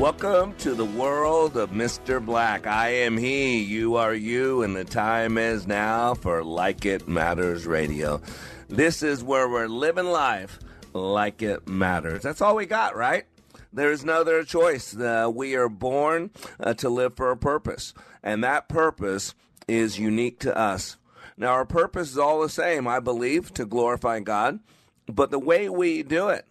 Welcome to the world of Mr. Black. I am he, you are you, and the time is now for Like It Matters Radio. This is where we're living life like it matters. That's all we got, right? There's no other choice. Uh, we are born uh, to live for a purpose, and that purpose is unique to us. Now, our purpose is all the same, I believe, to glorify God, but the way we do it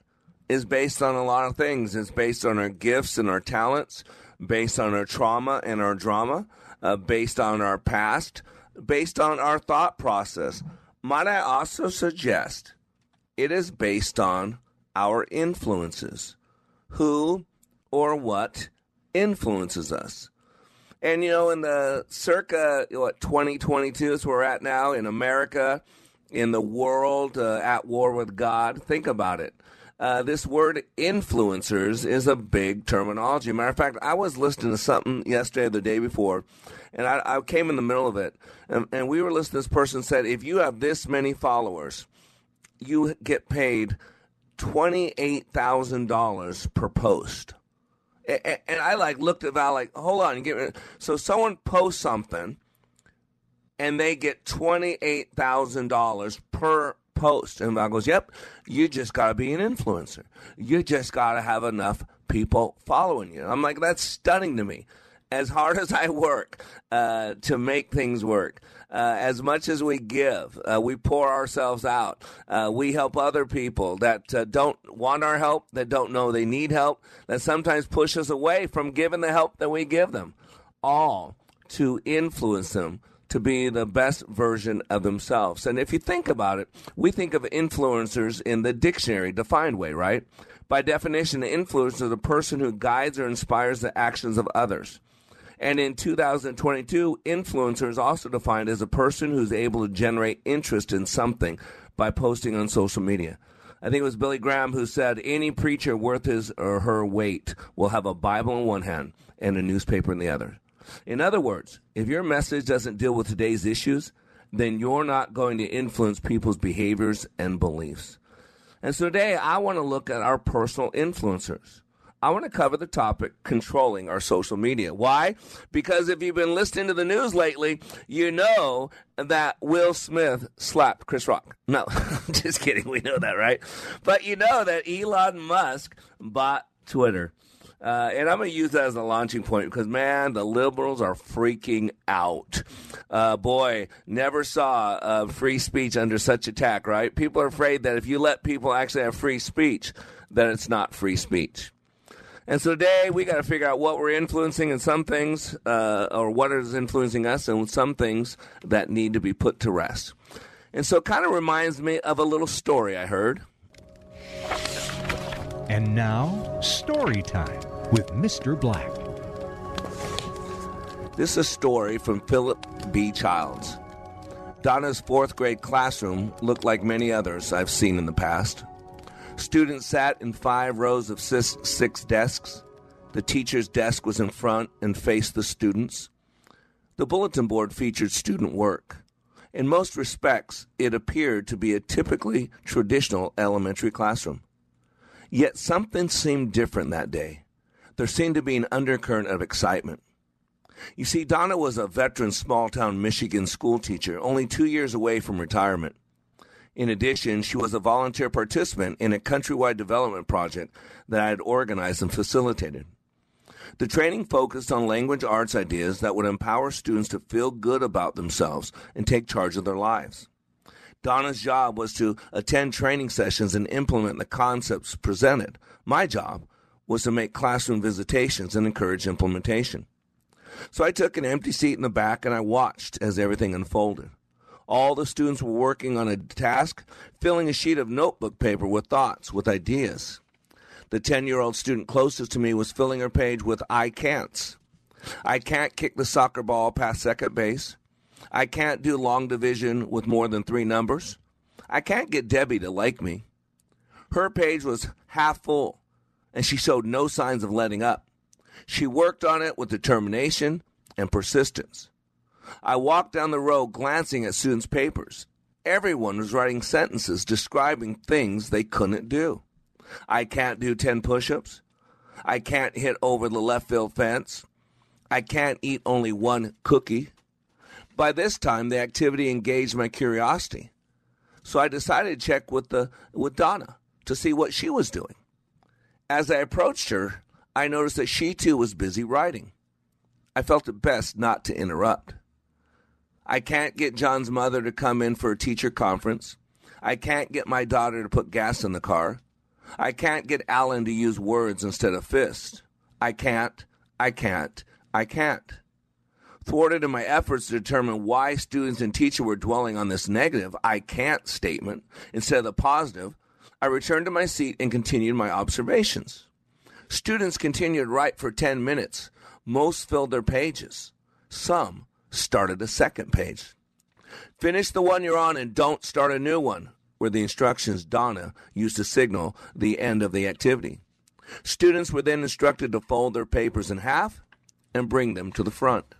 is based on a lot of things. It's based on our gifts and our talents, based on our trauma and our drama, uh, based on our past, based on our thought process. Might I also suggest it is based on our influences. Who or what influences us? And you know, in the circa what 2022 is where we're at now in America, in the world, uh, at war with God. Think about it. Uh, this word influencers is a big terminology. Matter of fact, I was listening to something yesterday or the day before, and I, I came in the middle of it, and, and we were listening. This person said, "If you have this many followers, you get paid twenty eight thousand dollars per post." And, I like looked at Val like, "Hold on, get me." So someone posts something, and they get twenty eight thousand dollars per post. And I goes, Yep, you just got to be an influencer. You just got to have enough people following you. I'm like, That's stunning to me. As hard as I work uh, to make things work, uh, as much as we give, uh, we pour ourselves out. Uh, we help other people that uh, don't want our help, that don't know they need help, that sometimes push us away from giving the help that we give them, all to influence them to be the best version of themselves. And if you think about it, we think of influencers in the dictionary defined way, right? By definition, an influencer is a person who guides or inspires the actions of others. And in 2022, influencer is also defined as a person who's able to generate interest in something by posting on social media. I think it was Billy Graham who said any preacher worth his or her weight will have a Bible in one hand and a newspaper in the other. In other words, if your message doesn't deal with today's issues, then you're not going to influence people's behaviors and beliefs. And so today, I want to look at our personal influencers. I want to cover the topic controlling our social media. Why? Because if you've been listening to the news lately, you know that Will Smith slapped Chris Rock. No, just kidding. We know that, right? But you know that Elon Musk bought Twitter. Uh, and I'm going to use that as a launching point because, man, the liberals are freaking out. Uh, boy, never saw uh, free speech under such attack, right? People are afraid that if you let people actually have free speech, that it's not free speech. And so today we got to figure out what we're influencing in some things, uh, or what is influencing us, and some things that need to be put to rest. And so it kind of reminds me of a little story I heard. And now, story time with Mr. Black. This is a story from Philip B. Childs. Donna's fourth grade classroom looked like many others I've seen in the past. Students sat in five rows of six, six desks. The teacher's desk was in front and faced the students. The bulletin board featured student work. In most respects, it appeared to be a typically traditional elementary classroom. Yet something seemed different that day. There seemed to be an undercurrent of excitement. You see, Donna was a veteran small town Michigan school teacher, only two years away from retirement. In addition, she was a volunteer participant in a countrywide development project that I had organized and facilitated. The training focused on language arts ideas that would empower students to feel good about themselves and take charge of their lives. Donna's job was to attend training sessions and implement the concepts presented. My job was to make classroom visitations and encourage implementation. So I took an empty seat in the back and I watched as everything unfolded. All the students were working on a task, filling a sheet of notebook paper with thoughts, with ideas. The 10 year old student closest to me was filling her page with I can'ts. I can't kick the soccer ball past second base. I can't do long division with more than three numbers. I can't get Debbie to like me. Her page was half full, and she showed no signs of letting up. She worked on it with determination and persistence. I walked down the row glancing at students' papers. Everyone was writing sentences describing things they couldn't do. I can't do 10 push ups. I can't hit over the left field fence. I can't eat only one cookie. By this time, the activity engaged my curiosity. So I decided to check with, the, with Donna to see what she was doing. As I approached her, I noticed that she too was busy writing. I felt it best not to interrupt. I can't get John's mother to come in for a teacher conference. I can't get my daughter to put gas in the car. I can't get Alan to use words instead of fists. I can't, I can't, I can't. Thwarted in my efforts to determine why students and teacher were dwelling on this negative I can't statement instead of the positive, I returned to my seat and continued my observations. Students continued to write for 10 minutes. Most filled their pages. Some started a second page. Finish the one you're on and don't start a new one, were the instructions Donna used to signal the end of the activity. Students were then instructed to fold their papers in half and bring them to the front.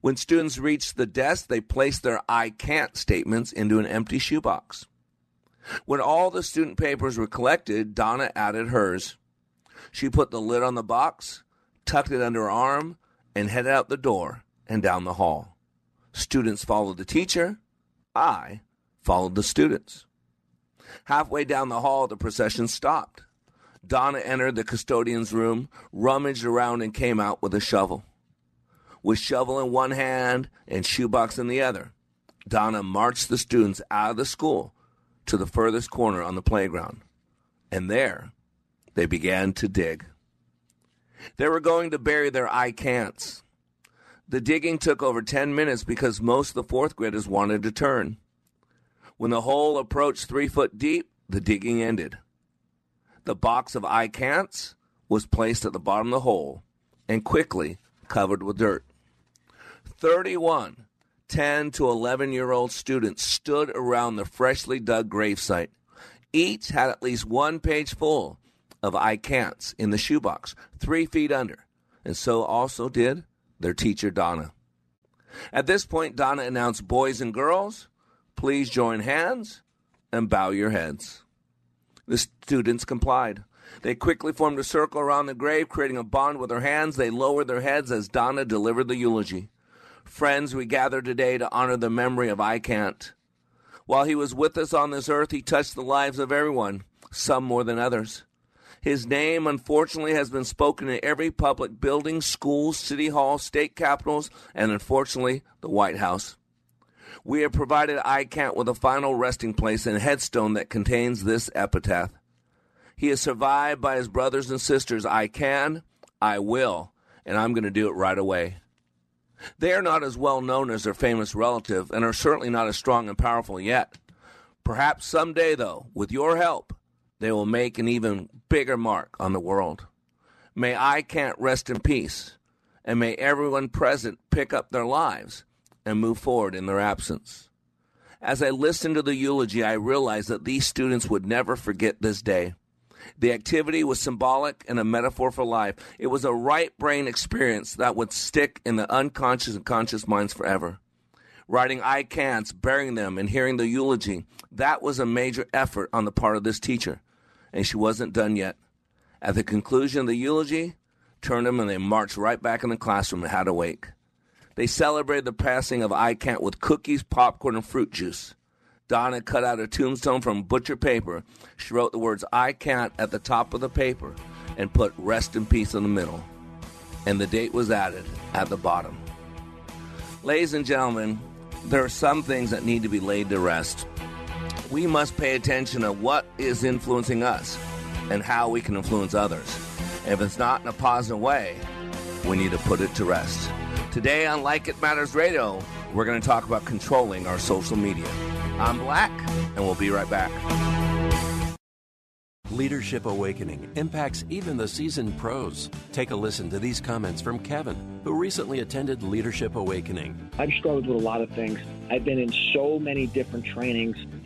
When students reached the desk, they placed their I can't statements into an empty shoebox. When all the student papers were collected, Donna added hers. She put the lid on the box, tucked it under her arm, and headed out the door and down the hall. Students followed the teacher. I followed the students. Halfway down the hall, the procession stopped. Donna entered the custodian's room, rummaged around, and came out with a shovel. With shovel in one hand and shoebox in the other, Donna marched the students out of the school to the furthest corner on the playground. And there, they began to dig. They were going to bury their I can'ts. The digging took over 10 minutes because most of the fourth graders wanted to turn. When the hole approached three foot deep, the digging ended. The box of I can'ts was placed at the bottom of the hole and quickly covered with dirt. 31 10 to 11 year old students stood around the freshly dug gravesite. Each had at least one page full of I can'ts in the shoebox, three feet under, and so also did their teacher, Donna. At this point, Donna announced boys and girls, please join hands and bow your heads. The students complied. They quickly formed a circle around the grave, creating a bond with their hands. They lowered their heads as Donna delivered the eulogy. Friends, we gather today to honor the memory of I Can't. While he was with us on this earth, he touched the lives of everyone, some more than others. His name, unfortunately, has been spoken in every public building, school, city hall, state capitals, and unfortunately, the White House. We have provided I Can't with a final resting place and headstone that contains this epitaph. He is survived by his brothers and sisters. I can, I will, and I'm going to do it right away. They are not as well known as their famous relative and are certainly not as strong and powerful yet. Perhaps someday, though, with your help, they will make an even bigger mark on the world. May I can't rest in peace, and may everyone present pick up their lives and move forward in their absence. As I listened to the eulogy, I realized that these students would never forget this day. The activity was symbolic and a metaphor for life. It was a right brain experience that would stick in the unconscious and conscious minds forever. Writing I can'ts, burying them, and hearing the eulogy, that was a major effort on the part of this teacher, and she wasn't done yet. At the conclusion of the eulogy, turned them and they marched right back in the classroom and had a wake. They celebrated the passing of I Can't with cookies, popcorn, and fruit juice. Donna cut out a tombstone from butcher paper. She wrote the words I can't at the top of the paper and put rest in peace in the middle. and the date was added at the bottom. Ladies and gentlemen, there are some things that need to be laid to rest. We must pay attention to what is influencing us and how we can influence others. And if it's not in a positive way, we need to put it to rest. Today on Like It Matters Radio, we're going to talk about controlling our social media. I'm Black, and we'll be right back. Leadership Awakening impacts even the seasoned pros. Take a listen to these comments from Kevin, who recently attended Leadership Awakening. I've struggled with a lot of things. I've been in so many different trainings,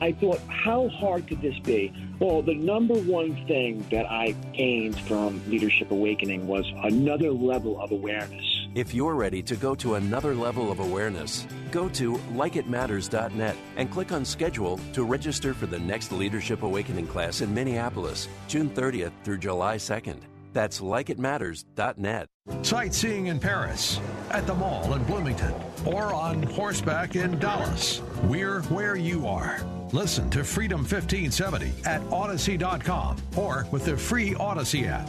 I thought, how hard could this be? Well, the number one thing that I gained from Leadership Awakening was another level of awareness. If you're ready to go to another level of awareness, go to likeitmatters.net and click on schedule to register for the next Leadership Awakening class in Minneapolis, June 30th through July 2nd. That's likeitmatters.net. Sightseeing in Paris, at the mall in Bloomington, or on horseback in Dallas. We're where you are. Listen to Freedom 1570 at Odyssey.com or with the free Odyssey app.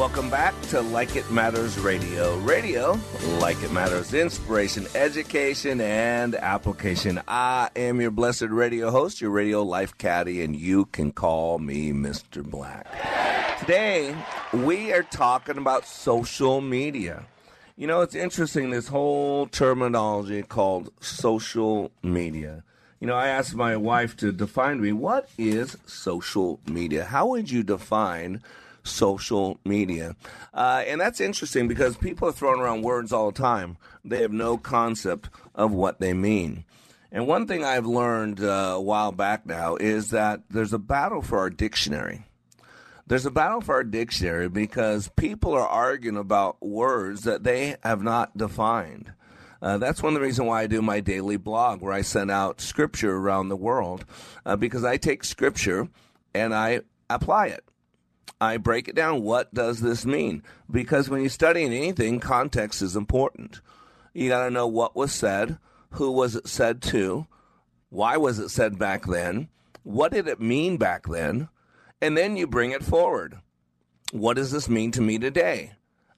Welcome back to Like It Matters Radio. Radio, like it matters, inspiration, education, and application. I am your blessed radio host, your radio life caddy, and you can call me Mr. Black. Today, we are talking about social media. You know, it's interesting, this whole terminology called social media. You know, I asked my wife to define me what is social media? How would you define social media. Uh, and that's interesting because people are throwing around words all the time. They have no concept of what they mean. And one thing I've learned uh, a while back now is that there's a battle for our dictionary. There's a battle for our dictionary because people are arguing about words that they have not defined. Uh, that's one of the reasons why I do my daily blog where I send out scripture around the world uh, because I take scripture and I apply it. I break it down. What does this mean? Because when you're studying anything, context is important. You got to know what was said, who was it said to, why was it said back then, what did it mean back then, and then you bring it forward. What does this mean to me today?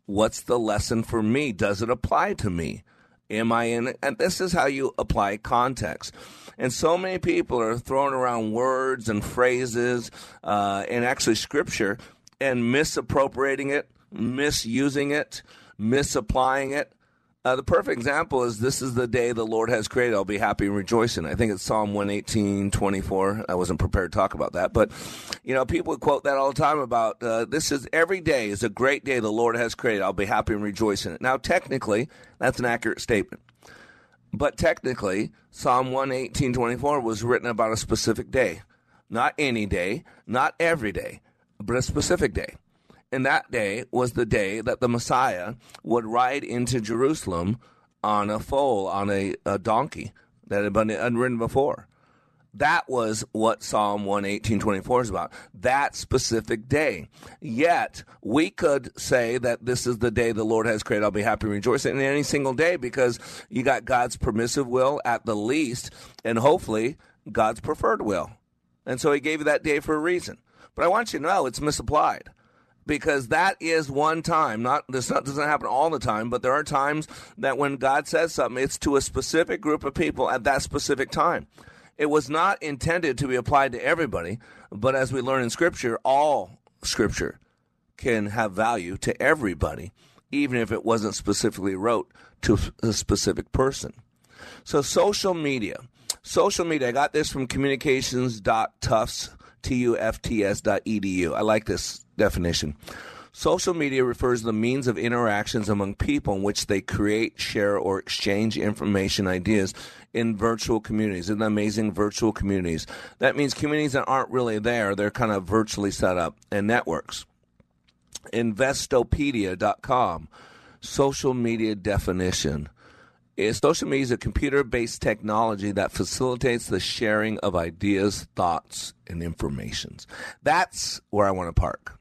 What's the lesson for me? Does it apply to me? Am I in it? And this is how you apply context. And so many people are throwing around words and phrases uh, and actually scripture and misappropriating it, misusing it, misapplying it. Uh, the perfect example is this is the day the Lord has created. I'll be happy and rejoicing. I think it's Psalm 118, 24. I wasn't prepared to talk about that. But, you know, people quote that all the time about uh, this is every day is a great day the Lord has created. I'll be happy and rejoicing. Now, technically, that's an accurate statement. But technically, Psalm 118, 24 was written about a specific day. Not any day, not every day, but a specific day and that day was the day that the Messiah would ride into Jerusalem on a foal, on a, a donkey that had been unridden before. That was what Psalm 118.24 is about. That specific day. Yet, we could say that this is the day the Lord has created. I'll be happy and rejoice in any single day because you got God's permissive will at the least, and hopefully God's preferred will. And so he gave you that day for a reason. But I want you to know it's misapplied because that is one time. Not this not, doesn't happen all the time, but there are times that when God says something, it's to a specific group of people at that specific time. It was not intended to be applied to everybody, but as we learn in Scripture, all Scripture can have value to everybody, even if it wasn't specifically wrote to a specific person. So social media. Social media, I got this from communications.tufts, T-U-F-T-S dot edu. I like this definition. Social media refers to the means of interactions among people in which they create, share, or exchange information, ideas in virtual communities, in amazing virtual communities. That means communities that aren't really there, they're kind of virtually set up and networks. Investopedia.com, social media definition. Is social media is a computer based technology that facilitates the sharing of ideas, thoughts, and informations. That's where I want to park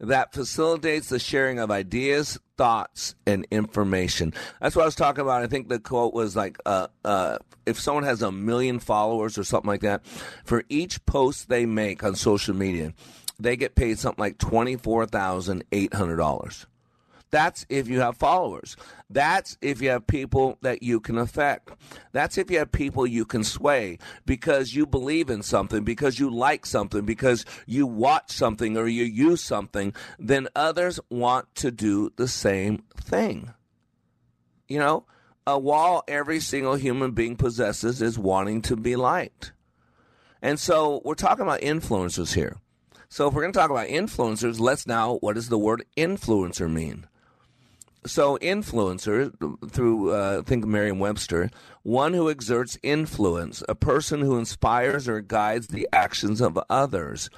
that facilitates the sharing of ideas, thoughts, and information. That's what I was talking about. I think the quote was like, uh, uh, if someone has a million followers or something like that, for each post they make on social media, they get paid something like $24,800. That's if you have followers. That's if you have people that you can affect. That's if you have people you can sway because you believe in something, because you like something, because you watch something or you use something, then others want to do the same thing. You know, a wall every single human being possesses is wanting to be liked. And so we're talking about influencers here. So if we're going to talk about influencers, let's now, what does the word influencer mean? So, influencer, through uh, think of Merriam-Webster, one who exerts influence, a person who inspires or guides the actions of others,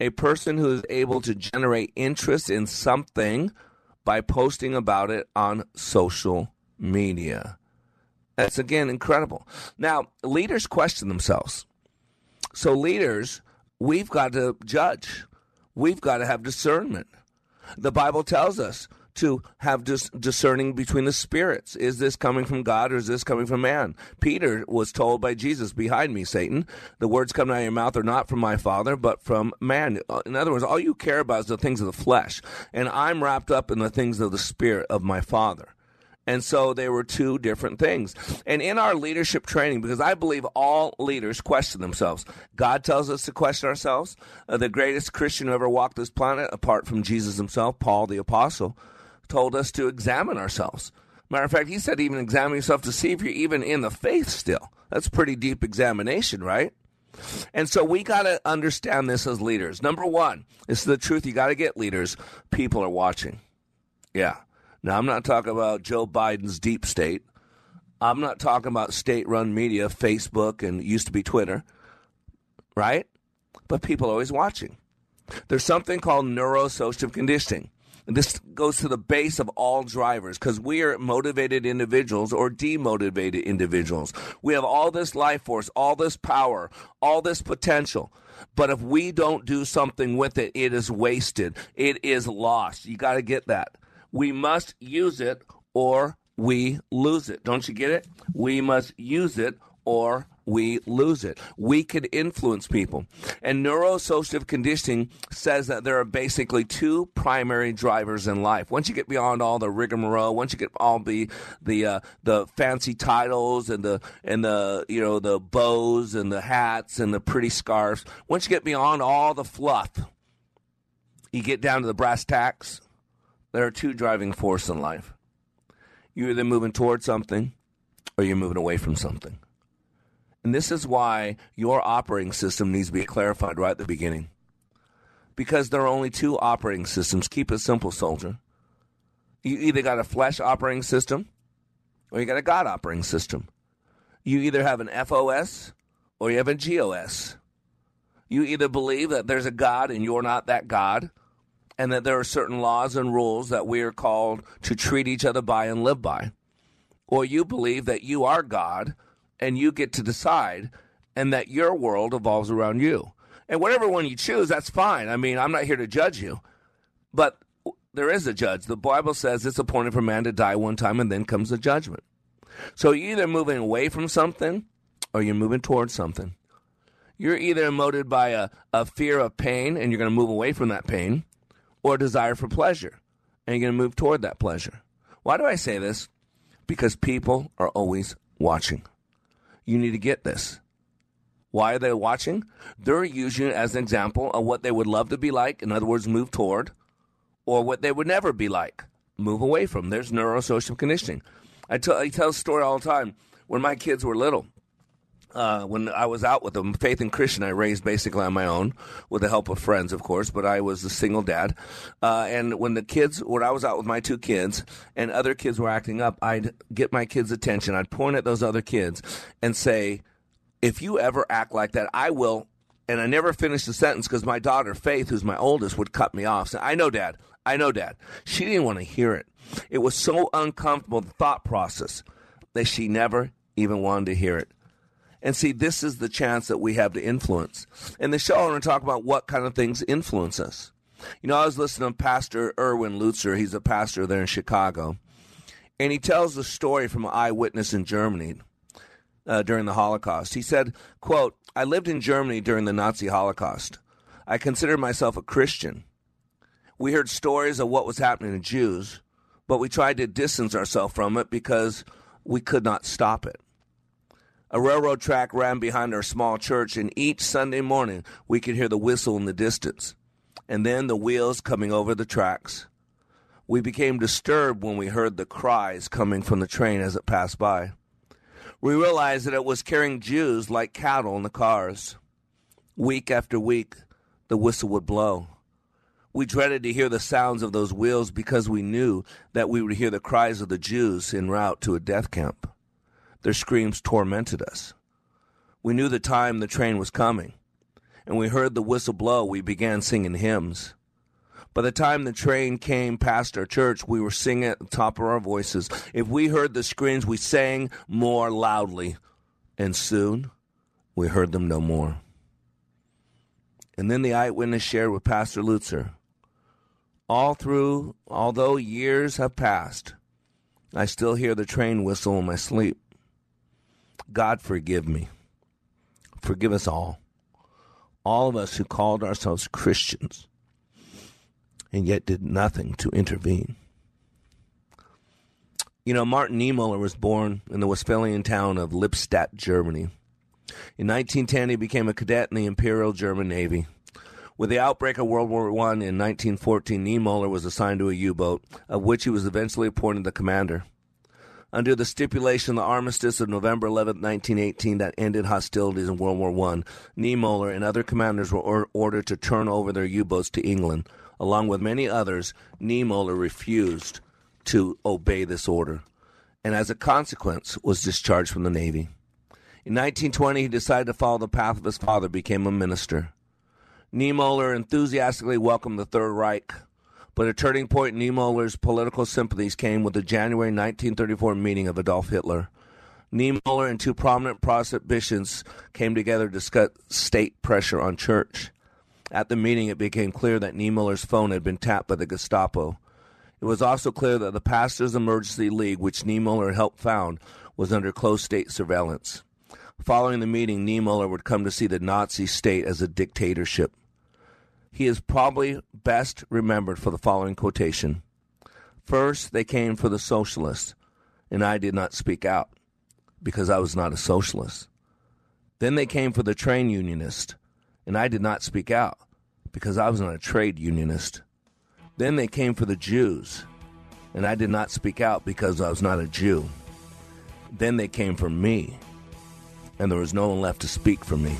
a person who is able to generate interest in something by posting about it on social media. That's again incredible. Now, leaders question themselves. So, leaders, we've got to judge. We've got to have discernment. The Bible tells us to have dis- discerning between the spirits. Is this coming from God or is this coming from man? Peter was told by Jesus, Behind me, Satan, the words coming out of your mouth are not from my Father, but from man. In other words, all you care about is the things of the flesh. And I'm wrapped up in the things of the Spirit of my Father. And so they were two different things. And in our leadership training, because I believe all leaders question themselves, God tells us to question ourselves. Uh, the greatest Christian who ever walked this planet, apart from Jesus himself, Paul the Apostle, told us to examine ourselves. Matter of fact, he said even examine yourself to see if you're even in the faith still. That's pretty deep examination, right? And so we got to understand this as leaders. Number one, this is the truth. You got to get leaders. People are watching. Yeah. Now, I'm not talking about Joe Biden's deep state. I'm not talking about state run media, Facebook, and used to be Twitter, right? But people are always watching. There's something called neurosocial conditioning. This goes to the base of all drivers because we are motivated individuals or demotivated individuals. We have all this life force, all this power, all this potential. But if we don't do something with it, it is wasted. It is lost. You got to get that. We must use it or we lose it. Don't you get it? We must use it or we lose it. We could influence people. And neurosocial conditioning says that there are basically two primary drivers in life. Once you get beyond all the rigmarole, once you get all the the uh, the fancy titles and the and the you know the bows and the hats and the pretty scarves, once you get beyond all the fluff, you get down to the brass tacks. There are two driving forces in life. You're either moving towards something or you're moving away from something. And this is why your operating system needs to be clarified right at the beginning. Because there are only two operating systems. Keep it simple, soldier. You either got a flesh operating system or you got a God operating system. You either have an FOS or you have a GOS. You either believe that there's a God and you're not that God, and that there are certain laws and rules that we are called to treat each other by and live by. Or you believe that you are God and you get to decide and that your world evolves around you. And whatever one you choose, that's fine. I mean, I'm not here to judge you. But there is a judge. The Bible says it's appointed for man to die one time and then comes the judgment. So you're either moving away from something or you're moving towards something. You're either emoted by a, a fear of pain and you're going to move away from that pain, or a desire for pleasure and you're going to move toward that pleasure. Why do I say this? Because people are always watching. You need to get this. Why are they watching? They're using it as an example of what they would love to be like, in other words, move toward, or what they would never be like, move away from. There's neurosocial conditioning. I tell, I tell a story all the time. When my kids were little, uh, when I was out with them, Faith and Christian, I raised basically on my own with the help of friends, of course, but I was a single dad. Uh, and when the kids, when I was out with my two kids and other kids were acting up, I'd get my kids' attention. I'd point at those other kids and say, if you ever act like that, I will. And I never finished the sentence because my daughter, Faith, who's my oldest, would cut me off. Say, I know, Dad. I know, Dad. She didn't want to hear it. It was so uncomfortable, the thought process, that she never even wanted to hear it. And see, this is the chance that we have to influence. In the show, I want to talk about what kind of things influence us. You know, I was listening to Pastor Erwin Lutzer. He's a pastor there in Chicago. And he tells the story from an eyewitness in Germany uh, during the Holocaust. He said, quote, I lived in Germany during the Nazi Holocaust. I considered myself a Christian. We heard stories of what was happening to Jews, but we tried to distance ourselves from it because we could not stop it. A railroad track ran behind our small church, and each Sunday morning we could hear the whistle in the distance, and then the wheels coming over the tracks. We became disturbed when we heard the cries coming from the train as it passed by. We realized that it was carrying Jews like cattle in the cars. Week after week, the whistle would blow. We dreaded to hear the sounds of those wheels because we knew that we would hear the cries of the Jews en route to a death camp. Their screams tormented us. We knew the time the train was coming, and we heard the whistle blow. We began singing hymns. By the time the train came past our church, we were singing at the top of our voices. If we heard the screams, we sang more loudly, and soon we heard them no more. And then the eyewitness shared with Pastor Lutzer. All through, although years have passed, I still hear the train whistle in my sleep. God forgive me. Forgive us all. All of us who called ourselves Christians and yet did nothing to intervene. You know, Martin Niemöller was born in the Westphalian town of Lippstadt, Germany. In 1910, he became a cadet in the Imperial German Navy. With the outbreak of World War I in 1914, Niemöller was assigned to a U boat, of which he was eventually appointed the commander under the stipulation of the armistice of November 11, 1918, that ended hostilities in World War I. Niemöller and other commanders were or- ordered to turn over their U-boats to England. Along with many others, Niemöller refused to obey this order, and as a consequence, was discharged from the Navy. In 1920, he decided to follow the path of his father, became a minister. Niemöller enthusiastically welcomed the Third Reich but a turning point in Niemöller's political sympathies came with the January 1934 meeting of Adolf Hitler. Niemöller and two prominent Protestant bishops came together to discuss state pressure on church. At the meeting, it became clear that Niemöller's phone had been tapped by the Gestapo. It was also clear that the Pastors Emergency League, which Niemöller helped found, was under close state surveillance. Following the meeting, Niemöller would come to see the Nazi state as a dictatorship. He is probably best remembered for the following quotation First, they came for the socialists, and I did not speak out because I was not a socialist. Then they came for the train unionist, and I did not speak out because I was not a trade unionist. Then they came for the Jews, And I did not speak out because I was not a Jew. Then they came for me, and there was no one left to speak for me.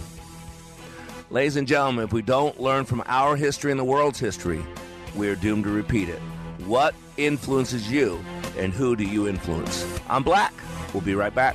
Ladies and gentlemen, if we don't learn from our history and the world's history, we are doomed to repeat it. What influences you, and who do you influence? I'm Black. We'll be right back.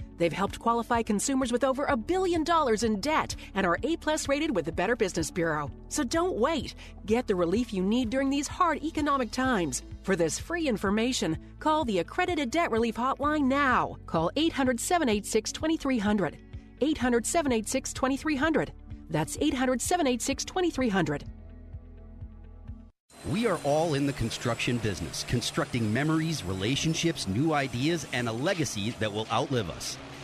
They've helped qualify consumers with over a billion dollars in debt and are A plus rated with the Better Business Bureau. So don't wait. Get the relief you need during these hard economic times. For this free information, call the Accredited Debt Relief Hotline now. Call 800 786 2300. 800 786 2300. That's 800 786 2300. We are all in the construction business, constructing memories, relationships, new ideas, and a legacy that will outlive us.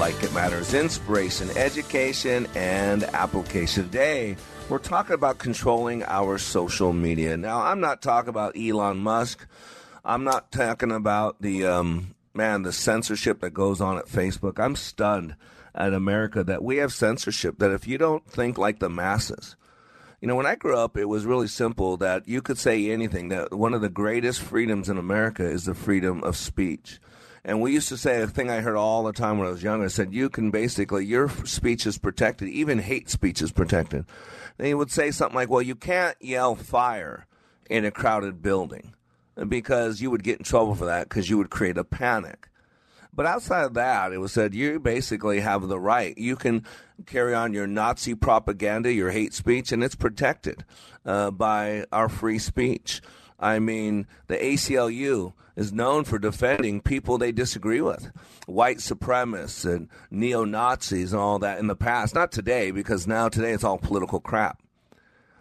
like it matters, inspiration, education, and application. Today, we're talking about controlling our social media. Now, I'm not talking about Elon Musk. I'm not talking about the, um, man, the censorship that goes on at Facebook. I'm stunned at America that we have censorship, that if you don't think like the masses, you know, when I grew up, it was really simple that you could say anything. That one of the greatest freedoms in America is the freedom of speech. And we used to say a thing I heard all the time when I was younger. I said, you can basically, your speech is protected. Even hate speech is protected. They would say something like, well, you can't yell fire in a crowded building because you would get in trouble for that because you would create a panic. But outside of that, it was said you basically have the right. You can carry on your Nazi propaganda, your hate speech, and it's protected uh, by our free speech. I mean, the ACLU is known for defending people they disagree with, white supremacists and neo Nazis and all that in the past. Not today, because now today it's all political crap.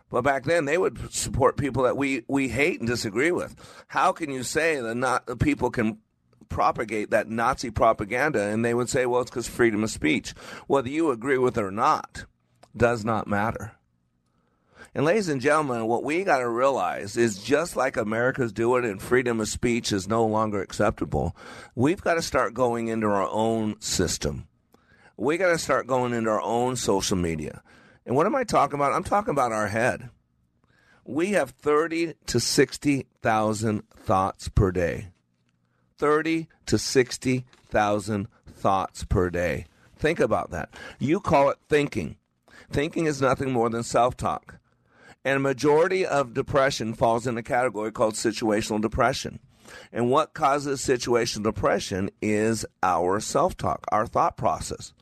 But back then, they would support people that we, we hate and disagree with. How can you say that not people can propagate that Nazi propaganda? And they would say, well, it's because freedom of speech. Whether you agree with it or not does not matter. And ladies and gentlemen, what we got to realize is just like America's doing and freedom of speech is no longer acceptable, we've got to start going into our own system. We got to start going into our own social media. And what am I talking about? I'm talking about our head. We have 30 to 60,000 thoughts per day. 30 to 60,000 thoughts per day. Think about that. You call it thinking. Thinking is nothing more than self talk. And a majority of depression falls in a category called situational depression. And what causes situational depression is our self talk, our thought process.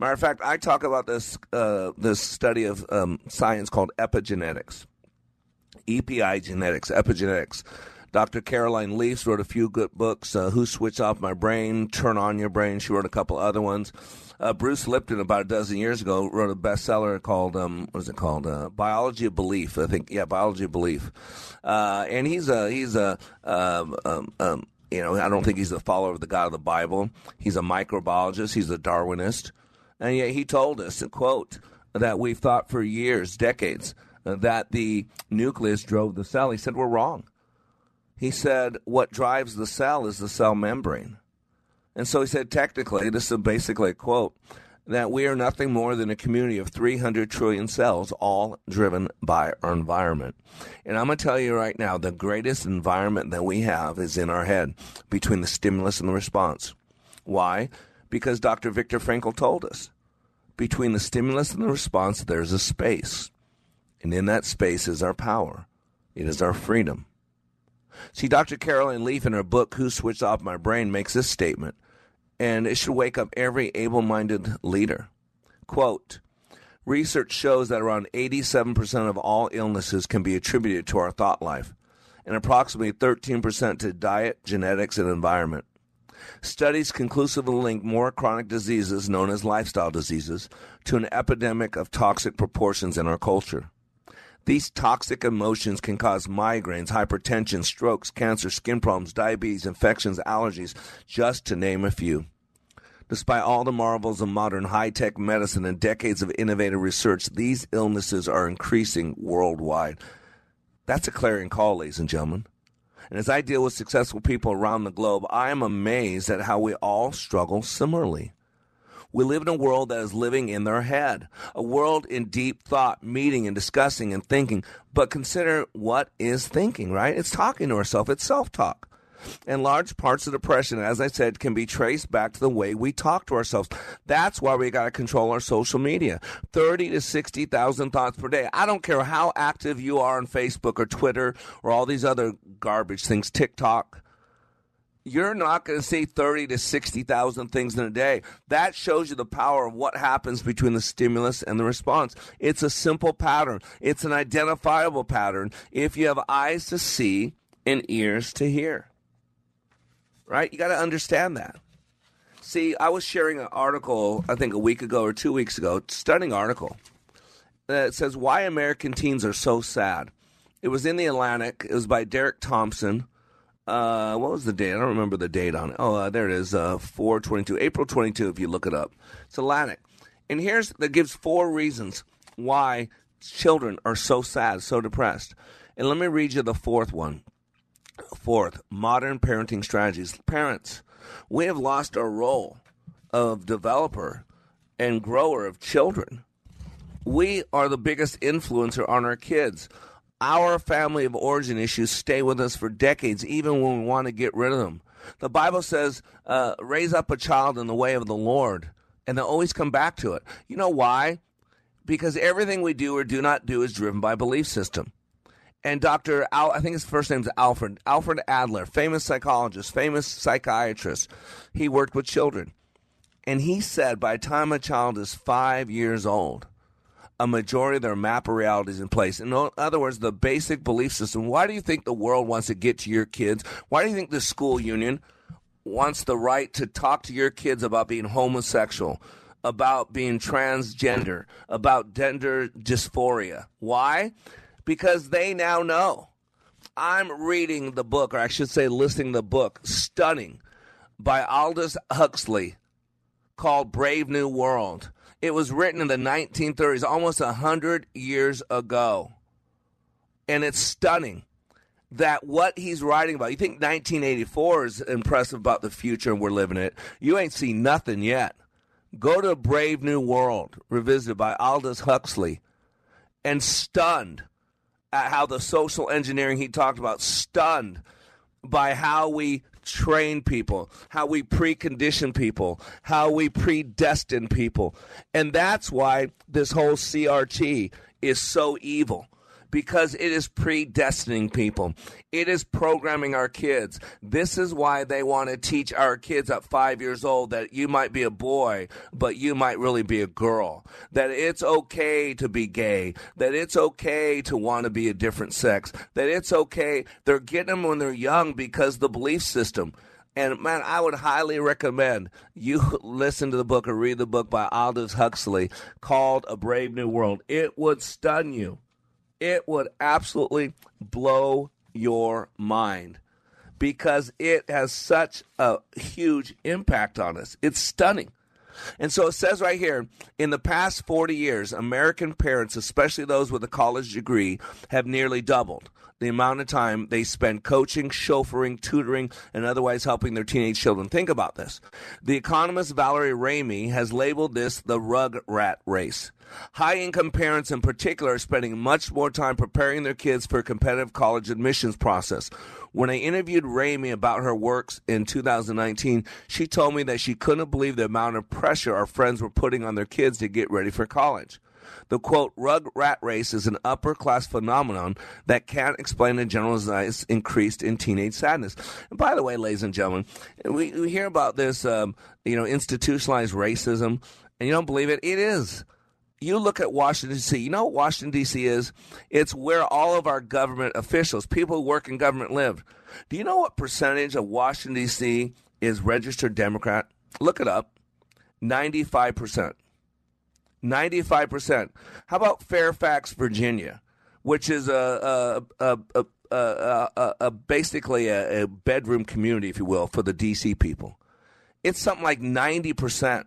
Matter of fact, I talk about this uh, this study of um, science called epigenetics, EPI genetics, epigenetics. Dr. Caroline Leafs wrote a few good books. Uh, Who Switched Off My Brain, Turn On Your Brain. She wrote a couple other ones. Uh, Bruce Lipton, about a dozen years ago, wrote a bestseller called um, what is it called? Uh, Biology of Belief. I think, yeah, Biology of Belief. Uh, and he's a he's a um, um, um, you know I don't think he's a follower of the God of the Bible. He's a microbiologist. He's a Darwinist, and yet he told us, a quote, that we've thought for years, decades, uh, that the nucleus drove the cell. He said we're wrong. He said what drives the cell is the cell membrane. And so he said, technically, this is basically a quote, that we are nothing more than a community of 300 trillion cells, all driven by our environment. And I'm going to tell you right now, the greatest environment that we have is in our head between the stimulus and the response. Why? Because Dr. Viktor Frankl told us between the stimulus and the response, there's a space. And in that space is our power, it is our freedom. See, Dr. Caroline Leaf in her book, Who Switched Off My Brain, makes this statement and it should wake up every able minded leader. Quote Research shows that around 87% of all illnesses can be attributed to our thought life, and approximately 13% to diet, genetics, and environment. Studies conclusively link more chronic diseases, known as lifestyle diseases, to an epidemic of toxic proportions in our culture. These toxic emotions can cause migraines, hypertension, strokes, cancer, skin problems, diabetes, infections, allergies, just to name a few. Despite all the marvels of modern high tech medicine and decades of innovative research, these illnesses are increasing worldwide. That's a clarion call, ladies and gentlemen. And as I deal with successful people around the globe, I am amazed at how we all struggle similarly. We live in a world that is living in their head, a world in deep thought, meeting and discussing and thinking. But consider what is thinking, right? It's talking to ourselves, it's self talk. And large parts of depression, as I said, can be traced back to the way we talk to ourselves. That's why we got to control our social media. 30 to 60,000 thoughts per day. I don't care how active you are on Facebook or Twitter or all these other garbage things, TikTok you're not going to see 30 to 60,000 things in a day. That shows you the power of what happens between the stimulus and the response. It's a simple pattern. It's an identifiable pattern if you have eyes to see and ears to hear. Right? You got to understand that. See, I was sharing an article, I think a week ago or two weeks ago, stunning article that says why American teens are so sad. It was in the Atlantic. It was by Derek Thompson uh, what was the date? I don't remember the date on it. Oh, uh, there it is. Uh, 422, April 22, if you look it up. It's Atlantic. And here's, that gives four reasons why children are so sad, so depressed. And let me read you the fourth one. Fourth, modern parenting strategies. Parents, we have lost our role of developer and grower of children. We are the biggest influencer on our kids. Our family of origin issues stay with us for decades, even when we want to get rid of them. The Bible says, uh, raise up a child in the way of the Lord, and they'll always come back to it. You know why? Because everything we do or do not do is driven by belief system. And Dr. Al, I think his first name is Alfred, Alfred Adler, famous psychologist, famous psychiatrist. He worked with children. And he said by the time a child is five years old, a majority of their map of realities in place. In other words, the basic belief system. Why do you think the world wants to get to your kids? Why do you think the school union wants the right to talk to your kids about being homosexual, about being transgender, about gender dysphoria? Why? Because they now know. I'm reading the book, or I should say, listening the book, Stunning, by Aldous Huxley, called Brave New World. It was written in the 1930s, almost 100 years ago. And it's stunning that what he's writing about, you think 1984 is impressive about the future and we're living it. You ain't seen nothing yet. Go to Brave New World, revisited by Aldous Huxley, and stunned at how the social engineering he talked about, stunned by how we train people, how we precondition people, how we predestine people. And that's why this whole CRT is so evil because it is predestining people. It is programming our kids. This is why they want to teach our kids at five years old that you might be a boy, but you might really be a girl. That it's okay to be gay. That it's okay to want to be a different sex. That it's okay. They're getting them when they're young because the belief system. And man, I would highly recommend you listen to the book or read the book by Aldous Huxley called A Brave New World. It would stun you it would absolutely blow your mind because it has such a huge impact on us. It's stunning. And so it says right here in the past 40 years, American parents, especially those with a college degree, have nearly doubled the amount of time they spend coaching, chauffeuring, tutoring, and otherwise helping their teenage children. Think about this. The economist Valerie Ramey has labeled this the rug rat race. High income parents, in particular, are spending much more time preparing their kids for a competitive college admissions process. When I interviewed Ramey about her works in 2019, she told me that she couldn't believe the amount of pressure our friends were putting on their kids to get ready for college. The quote, rug rat race is an upper class phenomenon that can't explain the generalized increase in teenage sadness. And by the way, ladies and gentlemen, we, we hear about this, um, you know, institutionalized racism, and you don't believe it? It is you look at Washington, D.C., you know what Washington, D.C. is? It's where all of our government officials, people who work in government, live. Do you know what percentage of Washington, D.C. is registered Democrat? Look it up 95%. 95%. How about Fairfax, Virginia, which is a, a, a, a, a basically a bedroom community, if you will, for the D.C. people? It's something like 90%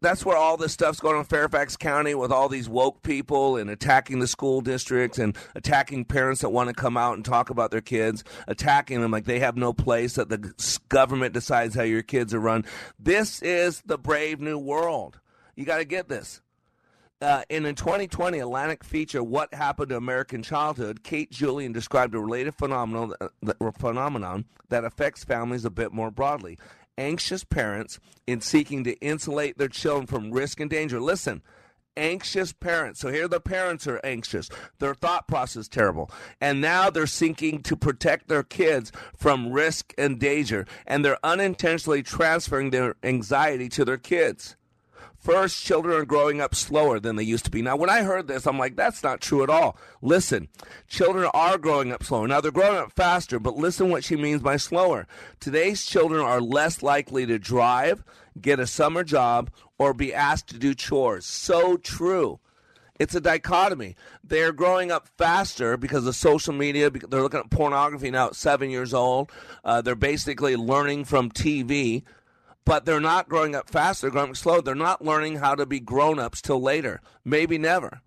that's where all this stuff's going on in Fairfax County with all these woke people and attacking the school districts and attacking parents that want to come out and talk about their kids, attacking them like they have no place, that the government decides how your kids are run. This is the brave new world. You got to get this. Uh, in a 2020 Atlantic feature, What Happened to American Childhood, Kate Julian described a related phenomenon, uh, phenomenon that affects families a bit more broadly anxious parents in seeking to insulate their children from risk and danger. Listen, anxious parents. So here the parents are anxious. Their thought process is terrible. And now they're seeking to protect their kids from risk and danger. And they're unintentionally transferring their anxiety to their kids. First, children are growing up slower than they used to be. Now, when I heard this, I'm like, that's not true at all. Listen, children are growing up slower. Now, they're growing up faster, but listen what she means by slower. Today's children are less likely to drive, get a summer job, or be asked to do chores. So true. It's a dichotomy. They're growing up faster because of social media. They're looking at pornography now at seven years old. Uh, they're basically learning from TV but they're not growing up fast. They're growing up slow. They're not learning how to be grown ups till later, maybe never.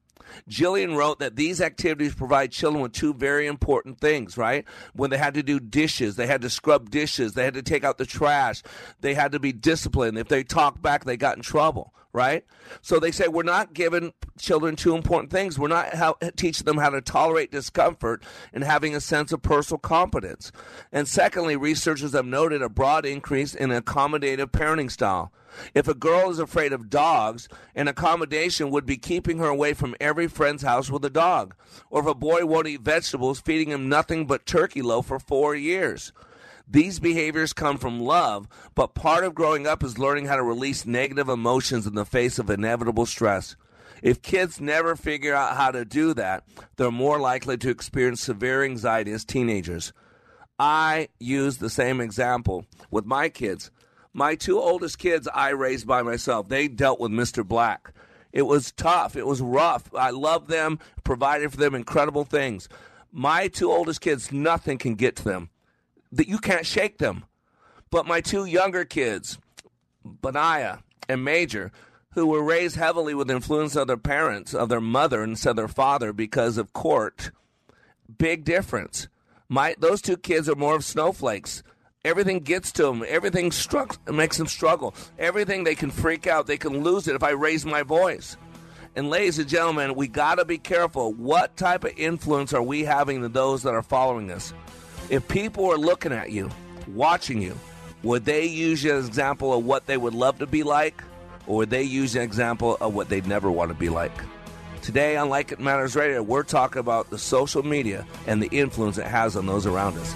Julian wrote that these activities provide children with two very important things, right? When they had to do dishes, they had to scrub dishes, they had to take out the trash, they had to be disciplined. If they talked back, they got in trouble right? So they say we're not giving children two important things. We're not how, teaching them how to tolerate discomfort and having a sense of personal competence. And secondly, researchers have noted a broad increase in accommodative parenting style. If a girl is afraid of dogs, an accommodation would be keeping her away from every friend's house with a dog. Or if a boy won't eat vegetables, feeding him nothing but turkey loaf for four years. These behaviors come from love, but part of growing up is learning how to release negative emotions in the face of inevitable stress. If kids never figure out how to do that, they're more likely to experience severe anxiety as teenagers. I use the same example with my kids. My two oldest kids I raised by myself. They dealt with Mr. Black. It was tough. It was rough. I loved them, provided for them incredible things. My two oldest kids, nothing can get to them that you can't shake them. But my two younger kids, Benaiah and Major, who were raised heavily with influence of their parents, of their mother instead of their father because of court, big difference. My those two kids are more of snowflakes. Everything gets to them. Everything struck, makes them struggle. Everything they can freak out. They can lose it if I raise my voice. And ladies and gentlemen, we got to be careful. What type of influence are we having to those that are following us? If people are looking at you, watching you, would they use you as an example of what they would love to be like, or would they use you an example of what they'd never want to be like? Today on Like It Matters Radio, we're talking about the social media and the influence it has on those around us.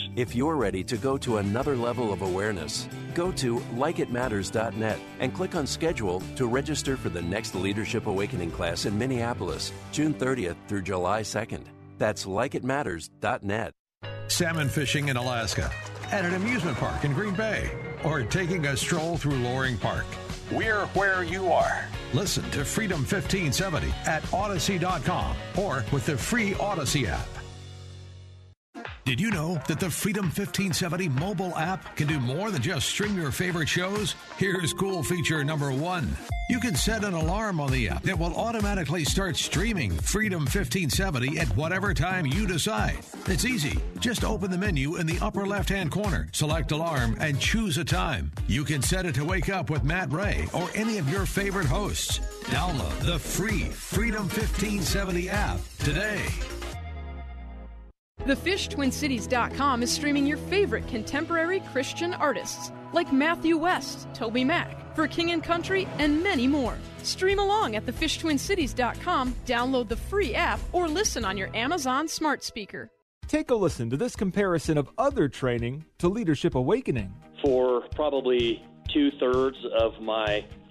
If you're ready to go to another level of awareness, go to likeitmatters.net and click on schedule to register for the next Leadership Awakening class in Minneapolis, June 30th through July 2nd. That's likeitmatters.net. Salmon fishing in Alaska, at an amusement park in Green Bay, or taking a stroll through Loring Park. We're where you are. Listen to Freedom 1570 at Audacy.com or with the free Audacy app. Did you know that the Freedom 1570 mobile app can do more than just stream your favorite shows? Here's cool feature number one. You can set an alarm on the app that will automatically start streaming Freedom 1570 at whatever time you decide. It's easy. Just open the menu in the upper left hand corner, select alarm, and choose a time. You can set it to wake up with Matt Ray or any of your favorite hosts. Download the free Freedom 1570 app today. TheFishTwinCities.com is streaming your favorite contemporary Christian artists like Matthew West, Toby Mac, For King and Country, and many more. Stream along at TheFishTwinCities.com, download the free app, or listen on your Amazon smart speaker. Take a listen to this comparison of other training to Leadership Awakening. For probably two thirds of my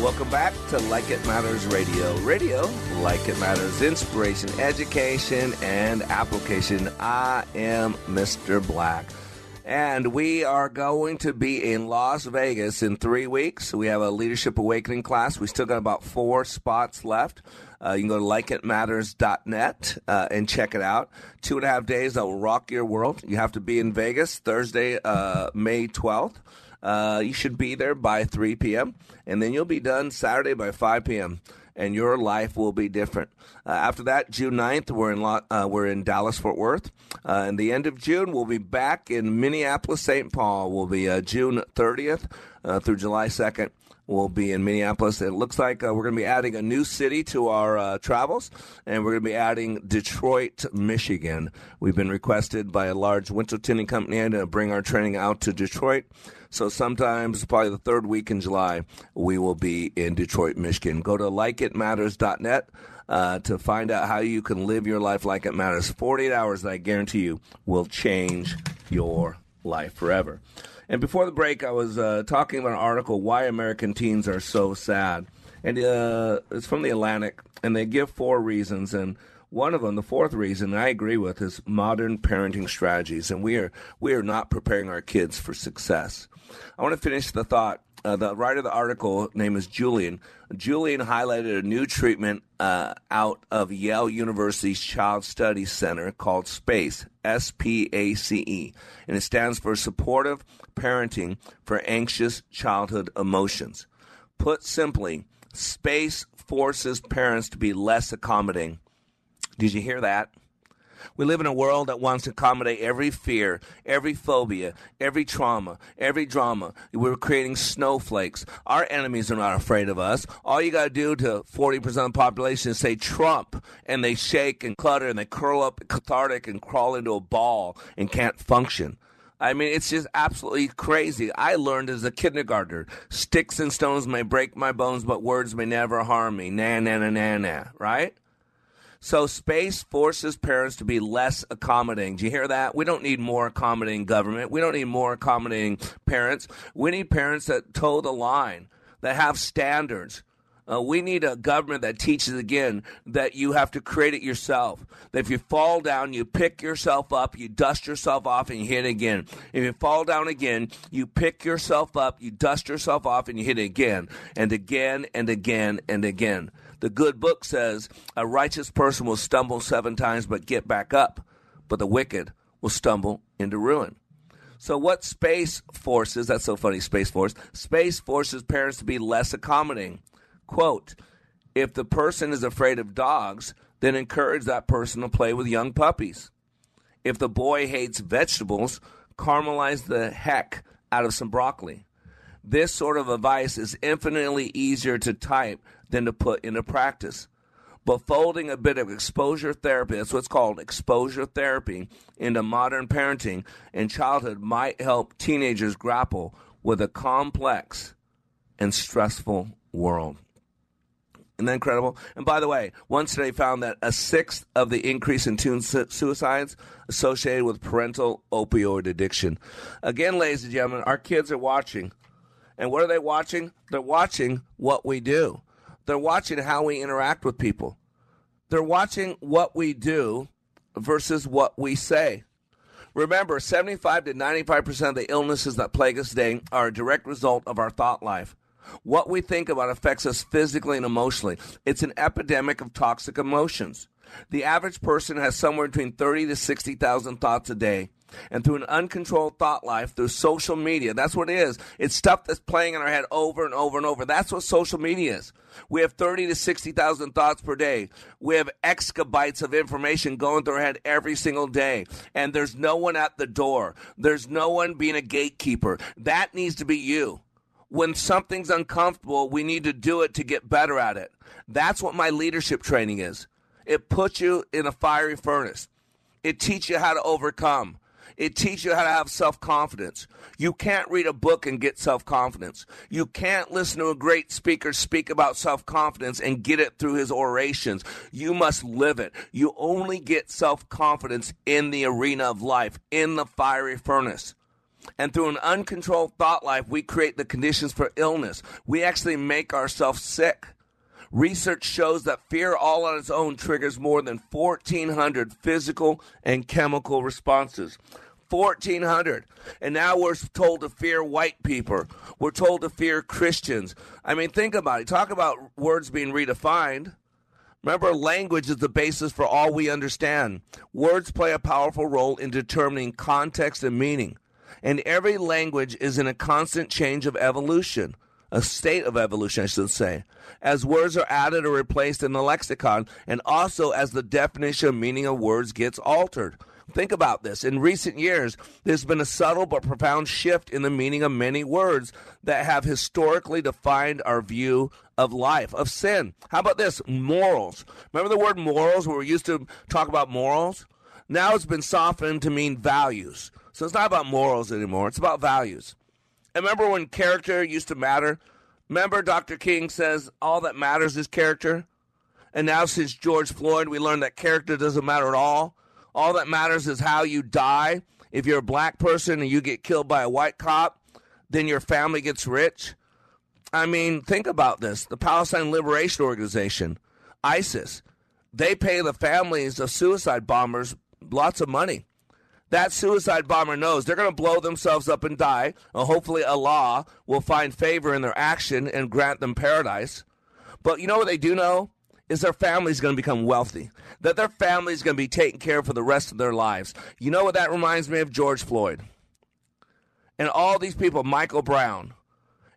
Welcome back to Like It Matters Radio. Radio, like it matters, inspiration, education, and application. I am Mr. Black. And we are going to be in Las Vegas in three weeks. We have a Leadership Awakening class. We still got about four spots left. Uh, you can go to likeitmatters.net uh, and check it out. Two and a half days that will rock your world. You have to be in Vegas Thursday, uh, May 12th. Uh, you should be there by 3 p.m. and then you'll be done Saturday by 5 p.m. and your life will be different. Uh, after that, June 9th, we're in uh, we're in Dallas Fort Worth. Uh, and the end of June, we'll be back in Minneapolis St. Paul. Will be uh, June 30th uh, through July 2nd. We'll be in Minneapolis. It looks like uh, we're going to be adding a new city to our uh, travels, and we're going to be adding Detroit, Michigan. We've been requested by a large winter tinting company to bring our training out to Detroit. So sometimes, probably the third week in July, we will be in Detroit, Michigan. Go to likeitmatters.net uh, to find out how you can live your life like it matters. 48 hours I guarantee you will change your life forever. And before the break, I was uh, talking about an article, Why American Teens Are So Sad. And uh, it's from the Atlantic, and they give four reasons. And One of them, the fourth reason I agree with, is modern parenting strategies, and we are we are not preparing our kids for success. I want to finish the thought. Uh, the writer of the article name is Julian. Julian highlighted a new treatment uh, out of Yale University's Child Studies Center called SPACE, S P A C E, and it stands for Supportive Parenting for Anxious Childhood Emotions. Put simply, SPACE forces parents to be less accommodating. Did you hear that? We live in a world that wants to accommodate every fear, every phobia, every trauma, every drama. We're creating snowflakes. Our enemies are not afraid of us. All you got to do to 40% of the population is say Trump, and they shake and clutter and they curl up cathartic and crawl into a ball and can't function. I mean, it's just absolutely crazy. I learned as a kindergartner sticks and stones may break my bones, but words may never harm me. Na, na, na, na, na, right? So space forces parents to be less accommodating. Do you hear that? We don't need more accommodating government. We don't need more accommodating parents. We need parents that toe the line, that have standards. Uh, we need a government that teaches again that you have to create it yourself. That if you fall down, you pick yourself up, you dust yourself off, and you hit again. If you fall down again, you pick yourself up, you dust yourself off, and you hit again, and again, and again, and again. The good book says a righteous person will stumble seven times but get back up, but the wicked will stumble into ruin. So, what space forces, that's so funny, Space Force, space forces parents to be less accommodating. Quote, if the person is afraid of dogs, then encourage that person to play with young puppies. If the boy hates vegetables, caramelize the heck out of some broccoli. This sort of advice is infinitely easier to type than to put into practice. But folding a bit of exposure therapy, that's what's called exposure therapy, into modern parenting and childhood might help teenagers grapple with a complex and stressful world. Isn't that incredible? And by the way, one study found that a sixth of the increase in teen suicides associated with parental opioid addiction. Again, ladies and gentlemen, our kids are watching. And what are they watching? They're watching what we do. They're watching how we interact with people. They're watching what we do versus what we say. Remember, 75 to 95% of the illnesses that plague us today are a direct result of our thought life. What we think about affects us physically and emotionally. It's an epidemic of toxic emotions. The average person has somewhere between 30 to 60,000 thoughts a day and through an uncontrolled thought life through social media. That's what it is. It's stuff that's playing in our head over and over and over. That's what social media is. We have 30 to 60,000 thoughts per day. We have exabytes of information going through our head every single day. And there's no one at the door. There's no one being a gatekeeper. That needs to be you. When something's uncomfortable, we need to do it to get better at it. That's what my leadership training is. It puts you in a fiery furnace. It teaches you how to overcome. It teaches you how to have self confidence. You can't read a book and get self confidence. You can't listen to a great speaker speak about self confidence and get it through his orations. You must live it. You only get self confidence in the arena of life, in the fiery furnace. And through an uncontrolled thought life, we create the conditions for illness. We actually make ourselves sick. Research shows that fear all on its own triggers more than 1,400 physical and chemical responses. 1,400. And now we're told to fear white people. We're told to fear Christians. I mean, think about it. Talk about words being redefined. Remember, language is the basis for all we understand. Words play a powerful role in determining context and meaning. And every language is in a constant change of evolution, a state of evolution, I should say, as words are added or replaced in the lexicon, and also as the definition meaning of words gets altered. Think about this. In recent years, there's been a subtle but profound shift in the meaning of many words that have historically defined our view of life, of sin. How about this? Morals. Remember the word morals, where we used to talk about morals? Now it's been softened to mean values. So it's not about morals anymore, it's about values. And remember when character used to matter? Remember Dr. King says all that matters is character? And now since George Floyd, we learned that character doesn't matter at all. All that matters is how you die. If you're a black person and you get killed by a white cop, then your family gets rich. I mean, think about this. The Palestine Liberation Organization, ISIS, they pay the families of suicide bombers lots of money. That suicide bomber knows they're going to blow themselves up and die. And hopefully, Allah will find favor in their action and grant them paradise. But you know what they do know? Is their family's going to become wealthy. That their family's going to be taken care of for the rest of their lives. You know what that reminds me of? George Floyd. And all these people, Michael Brown,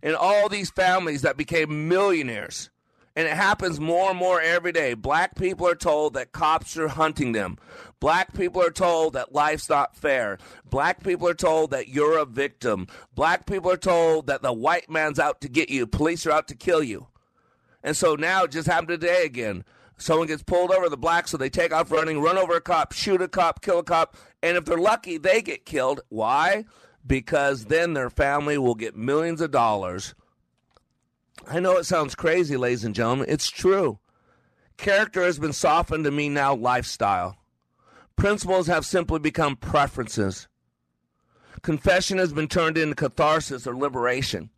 and all these families that became millionaires and it happens more and more every day. Black people are told that cops are hunting them. Black people are told that life's not fair. Black people are told that you're a victim. Black people are told that the white man's out to get you. Police are out to kill you. And so now it just happened today again. Someone gets pulled over, the black, so they take off running, run over a cop, shoot a cop, kill a cop, and if they're lucky, they get killed. Why? Because then their family will get millions of dollars I know it sounds crazy, ladies and gentlemen. It's true. Character has been softened to mean now lifestyle. Principles have simply become preferences. Confession has been turned into catharsis or liberation.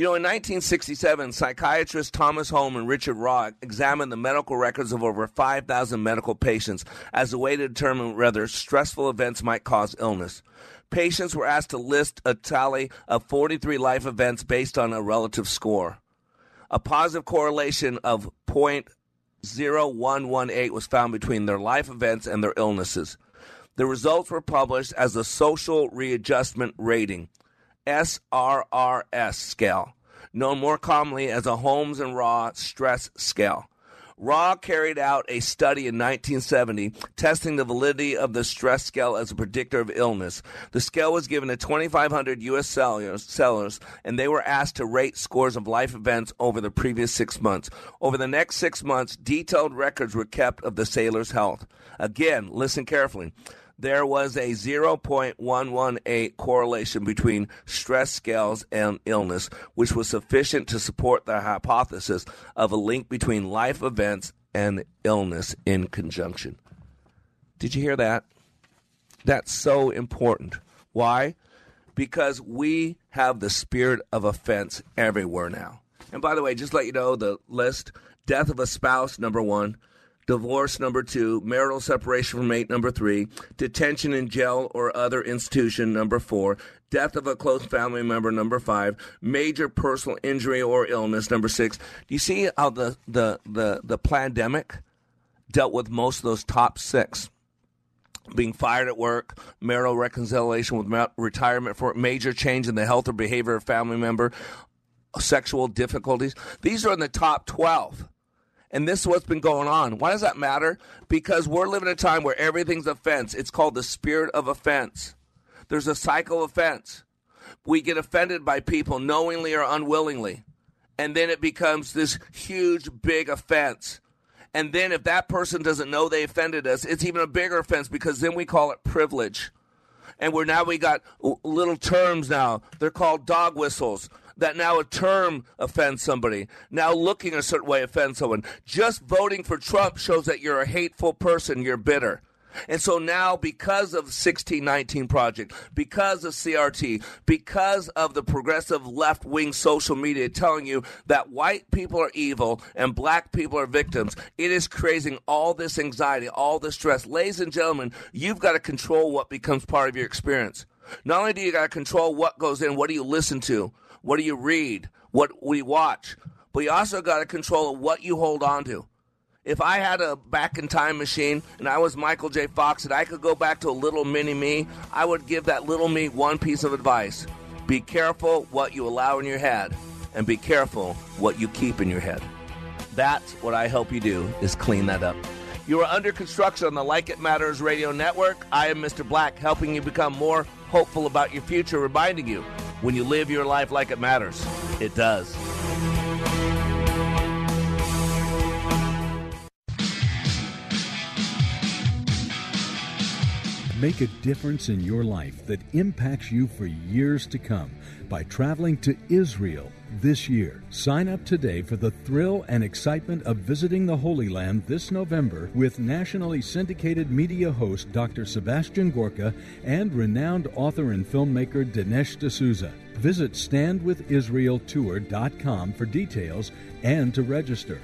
You know, in 1967, psychiatrists Thomas Holmes and Richard Raw examined the medical records of over 5,000 medical patients as a way to determine whether stressful events might cause illness patients were asked to list a tally of 43 life events based on a relative score. A positive correlation of 0.0118 was found between their life events and their illnesses. The results were published as the Social Readjustment Rating, SRRS scale, known more commonly as a Holmes and Raw stress scale. Raw carried out a study in 1970 testing the validity of the stress scale as a predictor of illness. The scale was given to 2,500 U.S. sellers, and they were asked to rate scores of life events over the previous six months. Over the next six months, detailed records were kept of the sailors' health. Again, listen carefully there was a 0.118 correlation between stress scales and illness, which was sufficient to support the hypothesis of a link between life events and illness in conjunction. Did you hear that? That's so important. Why? Because we have the spirit of offense everywhere now. And by the way, just let you know the list death of a spouse, number one divorce number two, marital separation from mate number three, detention in jail or other institution number four, death of a close family member number five, major personal injury or illness number six. Do you see how the the the the pandemic dealt with most of those top six? Being fired at work, marital reconciliation with retirement for major change in the health or behavior of family member, sexual difficulties. These are in the top 12. And this is what's been going on. Why does that matter? Because we're living in a time where everything's offense. It's called the spirit of offense. There's a cycle of offense. We get offended by people knowingly or unwillingly. And then it becomes this huge, big offense. And then if that person doesn't know they offended us, it's even a bigger offense because then we call it privilege. And we're now we got little terms now. They're called dog whistles that now a term offends somebody. Now looking a certain way offends someone. Just voting for Trump shows that you're a hateful person, you're bitter. And so now, because of the 1619 Project, because of CRT, because of the progressive left wing social media telling you that white people are evil and black people are victims, it is creating all this anxiety, all this stress. Ladies and gentlemen, you've got to control what becomes part of your experience. Not only do you got to control what goes in, what do you listen to, what do you read? What we watch? But you also got to control what you hold on to. If I had a back in time machine and I was Michael J. Fox and I could go back to a little mini me, I would give that little me one piece of advice. Be careful what you allow in your head and be careful what you keep in your head. That's what I help you do is clean that up. You are under construction on the Like It Matters radio network. I am Mr. Black, helping you become more hopeful about your future, reminding you when you live your life like it matters, it does. Make a difference in your life that impacts you for years to come by traveling to Israel this year. Sign up today for the thrill and excitement of visiting the Holy Land this November with nationally syndicated media host Dr. Sebastian Gorka and renowned author and filmmaker Dinesh D'Souza. Visit standwithisraeltour.com for details and to register.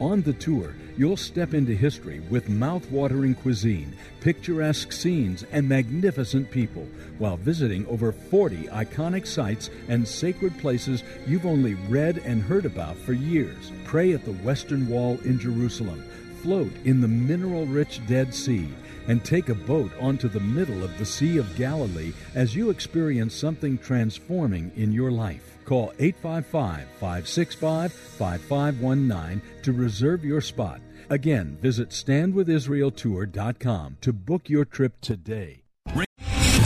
On the tour, you'll step into history with mouth-watering cuisine, picturesque scenes, and magnificent people while visiting over 40 iconic sites and sacred places you've only read and heard about for years. Pray at the Western Wall in Jerusalem, float in the mineral-rich Dead Sea, and take a boat onto the middle of the Sea of Galilee as you experience something transforming in your life. Call 855 565 5519 to reserve your spot. Again, visit standwithisraeltour.com to book your trip today.